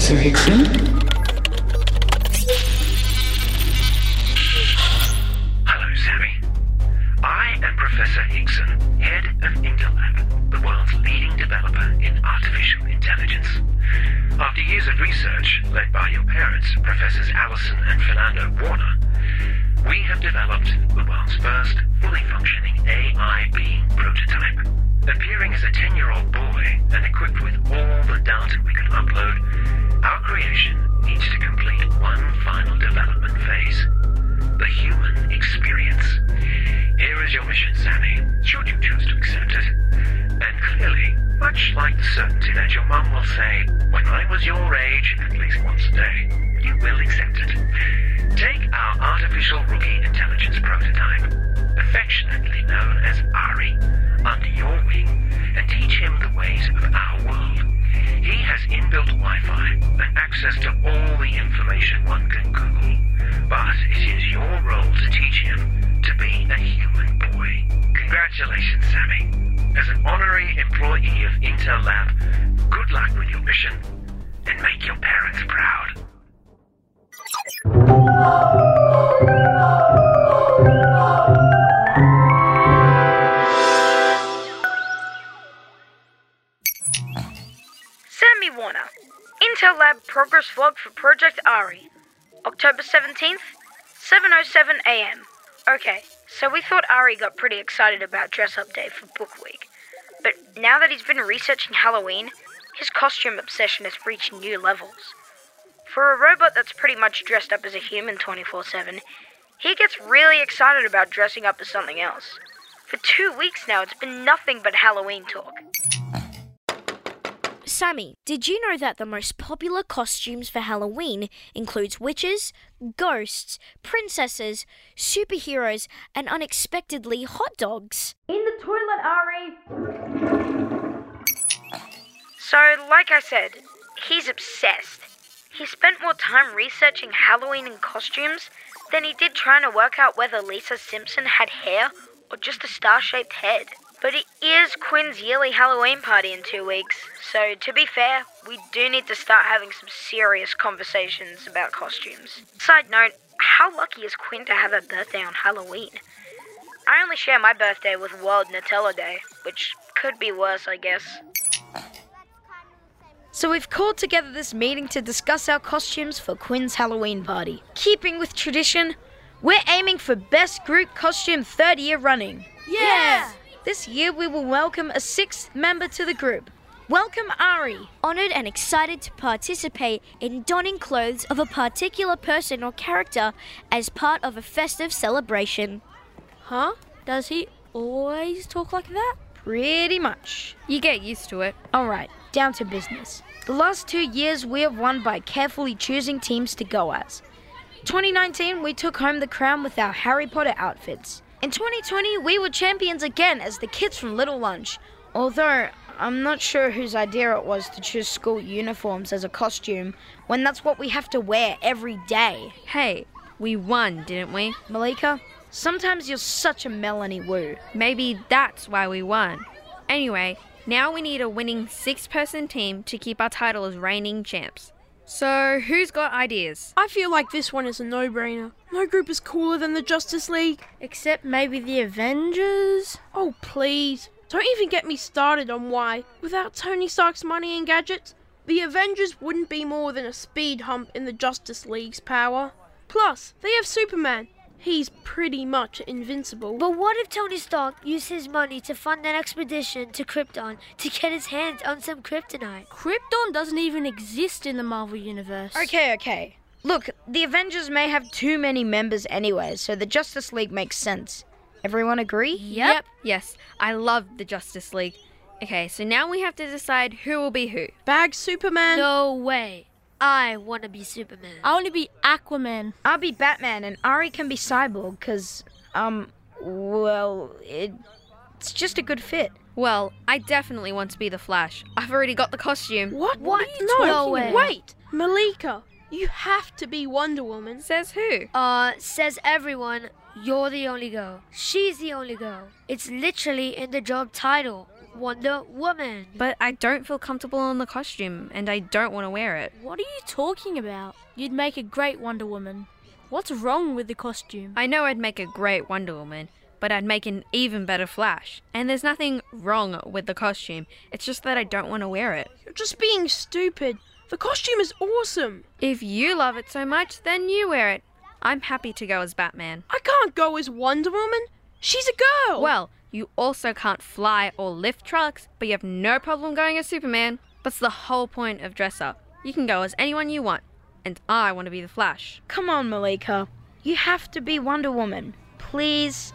Hickson. Hello, Sammy. I am Professor Hickson, head of Interlab, the world's leading developer in artificial intelligence. After years of research, led by your parents, Professors Allison and Fernando Warner, we have developed the world's first fully functioning AI being prototype. Appearing as a 10 year old boy and equipped with all the data we could upload, our creation needs to complete one final development phase the human experience. Here is your mission, Sammy, should you choose to accept it. And clearly, much like the certainty that your mum will say, when I was your age, at least once a day, you will accept it. Take our artificial rookie intelligence prototype, affectionately known as Ari, under your wing and teach him the ways of our world. He has inbuilt Wi-Fi and access to all the information one can Google. But it is your role to teach him to be a human boy. Congratulations, Sammy. As an honorary employee of Intel Lab, good luck with your mission and make your parents proud. Progress vlog for Project Ari, October 17th, 7:07 a.m. Okay, so we thought Ari got pretty excited about dress up day for Book Week. But now that he's been researching Halloween, his costume obsession has reached new levels. For a robot that's pretty much dressed up as a human 24/7, he gets really excited about dressing up as something else. For 2 weeks now, it's been nothing but Halloween talk. Sammy, did you know that the most popular costumes for Halloween includes witches, ghosts, princesses, superheroes, and unexpectedly hot dogs? In the toilet, Ari! So, like I said, he's obsessed. He spent more time researching Halloween and costumes than he did trying to work out whether Lisa Simpson had hair or just a star shaped head. But it is Quinn's yearly Halloween party in two weeks, so to be fair, we do need to start having some serious conversations about costumes. Side note, how lucky is Quinn to have a birthday on Halloween? I only share my birthday with World Nutella Day, which could be worse, I guess. So we've called together this meeting to discuss our costumes for Quinn's Halloween party. Keeping with tradition, we're aiming for best group costume third year running. Yeah! This year we will welcome a sixth member to the group. Welcome Ari. Honored and excited to participate in donning clothes of a particular person or character as part of a festive celebration. Huh? Does he always talk like that? Pretty much. You get used to it. Alright, down to business. The last two years we have won by carefully choosing teams to go as. 2019 we took home the crown with our Harry Potter outfits. In 2020 we were champions again as the kids from Little Lunch. Although I'm not sure whose idea it was to choose school uniforms as a costume when that's what we have to wear every day. Hey, we won, didn't we? Malika, sometimes you're such a Melanie Wu. Maybe that's why we won. Anyway, now we need a winning six person team to keep our title as reigning champs. So, who's got ideas? I feel like this one is a no brainer. No group is cooler than the Justice League. Except maybe the Avengers? Oh, please. Don't even get me started on why, without Tony Stark's money and gadgets, the Avengers wouldn't be more than a speed hump in the Justice League's power. Plus, they have Superman. He's pretty much invincible. But what if Tony Stark used his money to fund an expedition to Krypton to get his hands on some kryptonite? Krypton doesn't even exist in the Marvel Universe. Okay, okay. Look, the Avengers may have too many members anyway, so the Justice League makes sense. Everyone agree? Yep. Yes, I love the Justice League. Okay, so now we have to decide who will be who. Bag Superman. No way. I want to be Superman. I want to be Aquaman. I'll be Batman and Ari can be Cyborg because, um, well, it, it's just a good fit. Well, I definitely want to be the Flash. I've already got the costume. What? What? are you No talking way. Wait, Malika, you have to be Wonder Woman. Says who? Uh, says everyone, you're the only girl. She's the only girl. It's literally in the job title. Wonder Woman. But I don't feel comfortable in the costume and I don't want to wear it. What are you talking about? You'd make a great Wonder Woman. What's wrong with the costume? I know I'd make a great Wonder Woman, but I'd make an even better Flash. And there's nothing wrong with the costume, it's just that I don't want to wear it. You're just being stupid. The costume is awesome. If you love it so much, then you wear it. I'm happy to go as Batman. I can't go as Wonder Woman. She's a girl. Well, you also can't fly or lift trucks, but you have no problem going as Superman. That's the whole point of dress up. You can go as anyone you want, and I want to be the Flash. Come on, Malika. You have to be Wonder Woman. Please.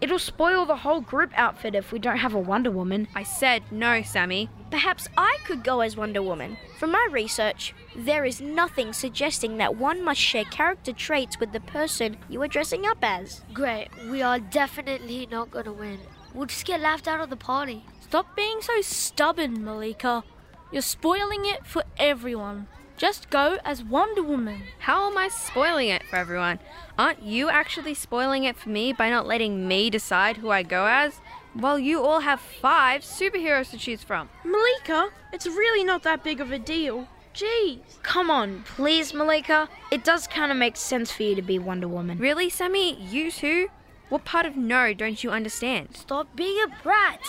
It'll spoil the whole group outfit if we don't have a Wonder Woman. I said no, Sammy. Perhaps I could go as Wonder Woman. From my research, there is nothing suggesting that one must share character traits with the person you are dressing up as. Great, we are definitely not gonna win. We'll just get laughed out of the party. Stop being so stubborn, Malika. You're spoiling it for everyone. Just go as Wonder Woman. How am I spoiling it for everyone? Aren't you actually spoiling it for me by not letting me decide who I go as? Well, you all have five superheroes to choose from. Malika, it's really not that big of a deal. Jeez. Come on, please, Malika. It does kind of make sense for you to be Wonder Woman. Really, Sammy? You too? What part of no don't you understand? Stop being a brat.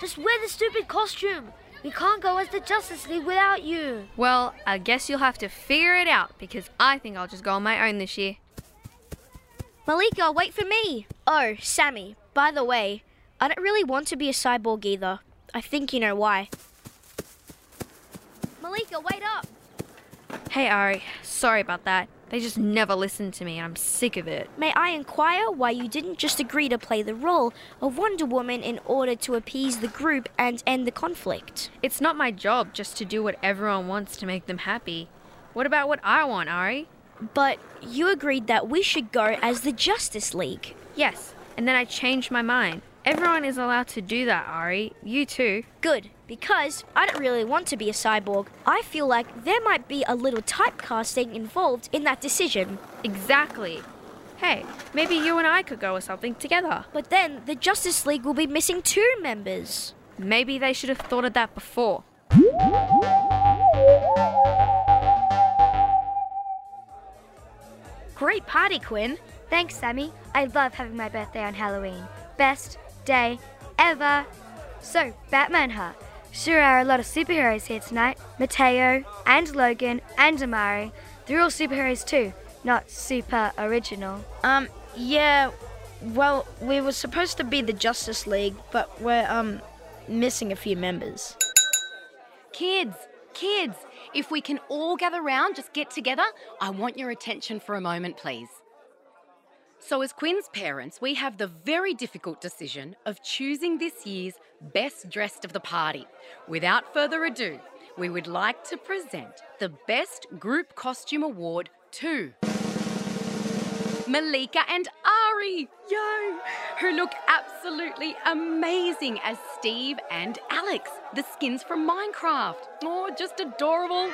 Just wear the stupid costume. We can't go as the Justice League without you. Well, I guess you'll have to figure it out because I think I'll just go on my own this year. Malika, wait for me! Oh, Sammy, by the way, I don't really want to be a cyborg either. I think you know why. Malika, wait up! Hey, Ari, sorry about that. They just never listen to me and I'm sick of it. May I inquire why you didn't just agree to play the role of Wonder Woman in order to appease the group and end the conflict? It's not my job just to do what everyone wants to make them happy. What about what I want, Ari? But you agreed that we should go as the Justice League. Yes, and then I changed my mind. Everyone is allowed to do that, Ari. You too. Good, because I don't really want to be a cyborg. I feel like there might be a little typecasting involved in that decision. Exactly. Hey, maybe you and I could go or something together. But then the Justice League will be missing two members. Maybe they should have thought of that before. Great party, Quinn. Thanks, Sammy. I love having my birthday on Halloween. Best day ever. So, Batman, huh? Sure are a lot of superheroes here tonight. Mateo, and Logan, and Amari. They're all superheroes too, not super original. Um, yeah, well, we were supposed to be the Justice League, but we're, um, missing a few members. Kids, kids, if we can all gather round, just get together, I want your attention for a moment, please. So, as Quinn's parents, we have the very difficult decision of choosing this year's best dressed of the party. Without further ado, we would like to present the Best Group Costume Award to Malika and Ari, yo, who look absolutely amazing as Steve and Alex, the skins from Minecraft. Oh, just adorable.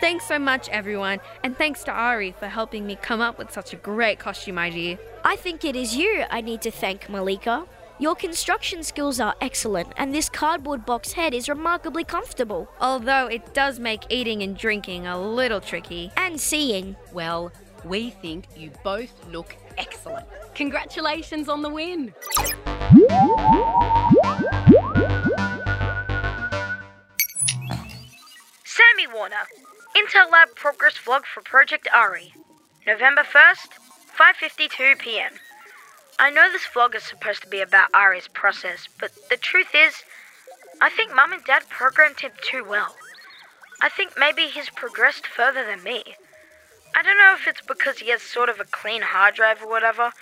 Thanks so much, everyone, and thanks to Ari for helping me come up with such a great costume idea. I think it is you I need to thank, Malika. Your construction skills are excellent, and this cardboard box head is remarkably comfortable. Although it does make eating and drinking a little tricky. And seeing. Well, we think you both look excellent. Congratulations on the win. Sammy Warner, Intel Lab progress vlog for Project Ari. November 1st, 5:52 p.m. I know this vlog is supposed to be about Ari's process, but the truth is, I think Mum and Dad programmed him too well. I think maybe he's progressed further than me. I don't know if it's because he has sort of a clean hard drive or whatever,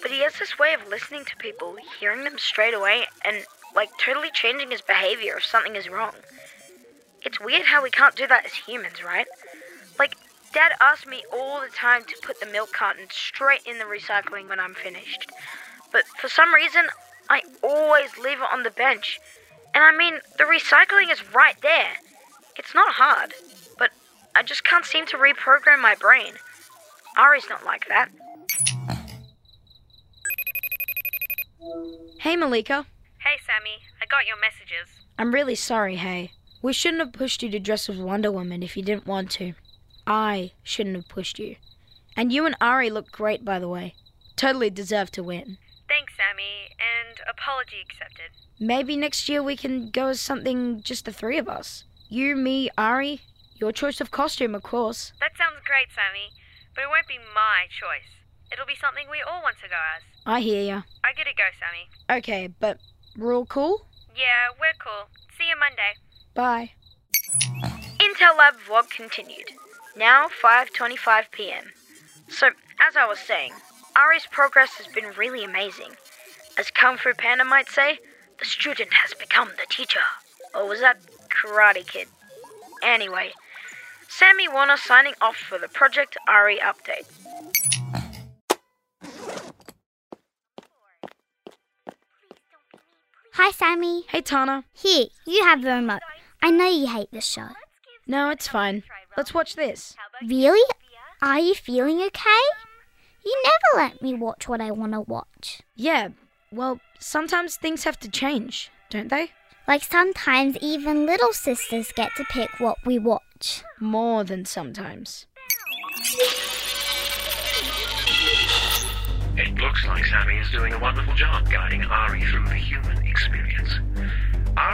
but he has this way of listening to people, hearing them straight away, and like totally changing his behavior if something is wrong. It's weird how we can't do that as humans, right? Like, Dad asks me all the time to put the milk carton straight in the recycling when I'm finished. But for some reason, I always leave it on the bench. And I mean, the recycling is right there. It's not hard, but I just can't seem to reprogram my brain. Ari's not like that. Hey, Malika. Hey, Sammy. I got your messages. I'm really sorry, hey. We shouldn't have pushed you to dress as Wonder Woman if you didn't want to. I shouldn't have pushed you. And you and Ari look great, by the way. Totally deserve to win. Thanks, Sammy, and apology accepted. Maybe next year we can go as something just the three of us. You, me, Ari. Your choice of costume, of course. That sounds great, Sammy, but it won't be my choice. It'll be something we all want to go as. I hear ya. I gotta go, Sammy. Okay, but we're all cool? Yeah, we're cool. See you Monday. Bye. Intel Lab vlog continued. Now 5:25 p.m. So, as I was saying, Ari's progress has been really amazing. As Kung Fu Panda might say, the student has become the teacher. Or was that Karate Kid? Anyway, Sammy Warner signing off for the Project Ari update. Hi, Sammy. Hey, Tana. Here, you have the remote. I know you hate this show. No, it's fine. Let's watch this. Really? Are you feeling okay? You never let me watch what I want to watch. Yeah, well, sometimes things have to change, don't they? Like sometimes even little sisters get to pick what we watch. More than sometimes. It looks like Sammy is doing a wonderful job guiding Ari through the human experience.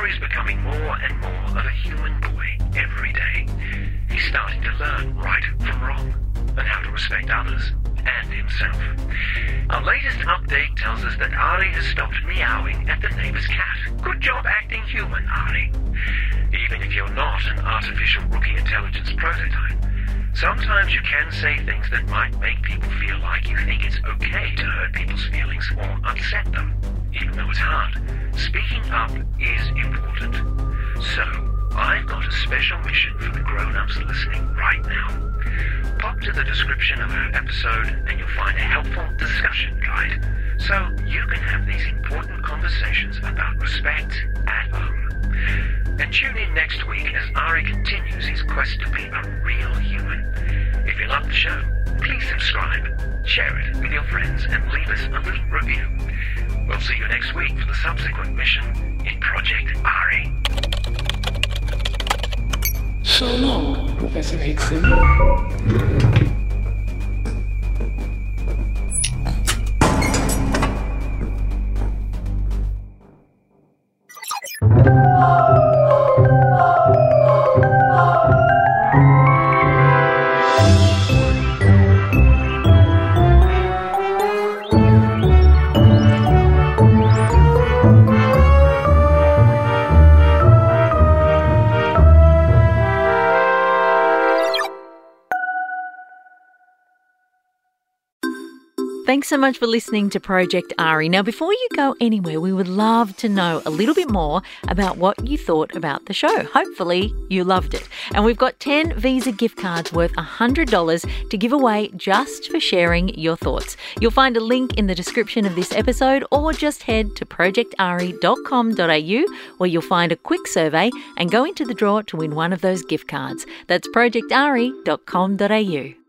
Ari's becoming more and more of a human boy every day. He's starting to learn right from wrong and how to respect others and himself. Our latest update tells us that Ari has stopped meowing at the neighbor's cat. Good job acting human, Ari. Even if you're not an artificial rookie intelligence prototype, Sometimes you can say things that might make people feel like you think it's okay to hurt people's feelings or upset them, even though it's hard. Speaking up is important. So, I've got a special mission for the grown-ups listening right now. Pop to the description of our episode and you'll find a helpful discussion guide. So you can have these important conversations about respect at home. And tune in next week as Ari continues his quest to be a real human. If you love the show, please subscribe, share it with your friends, and leave us a little review. We'll see you next week for the subsequent mission in Project Ari. So long, Professor Hickson. Thanks so much for listening to Project Ari. Now, before you go anywhere, we would love to know a little bit more about what you thought about the show. Hopefully, you loved it. And we've got 10 Visa gift cards worth $100 to give away just for sharing your thoughts. You'll find a link in the description of this episode or just head to projectari.com.au where you'll find a quick survey and go into the draw to win one of those gift cards. That's projectari.com.au.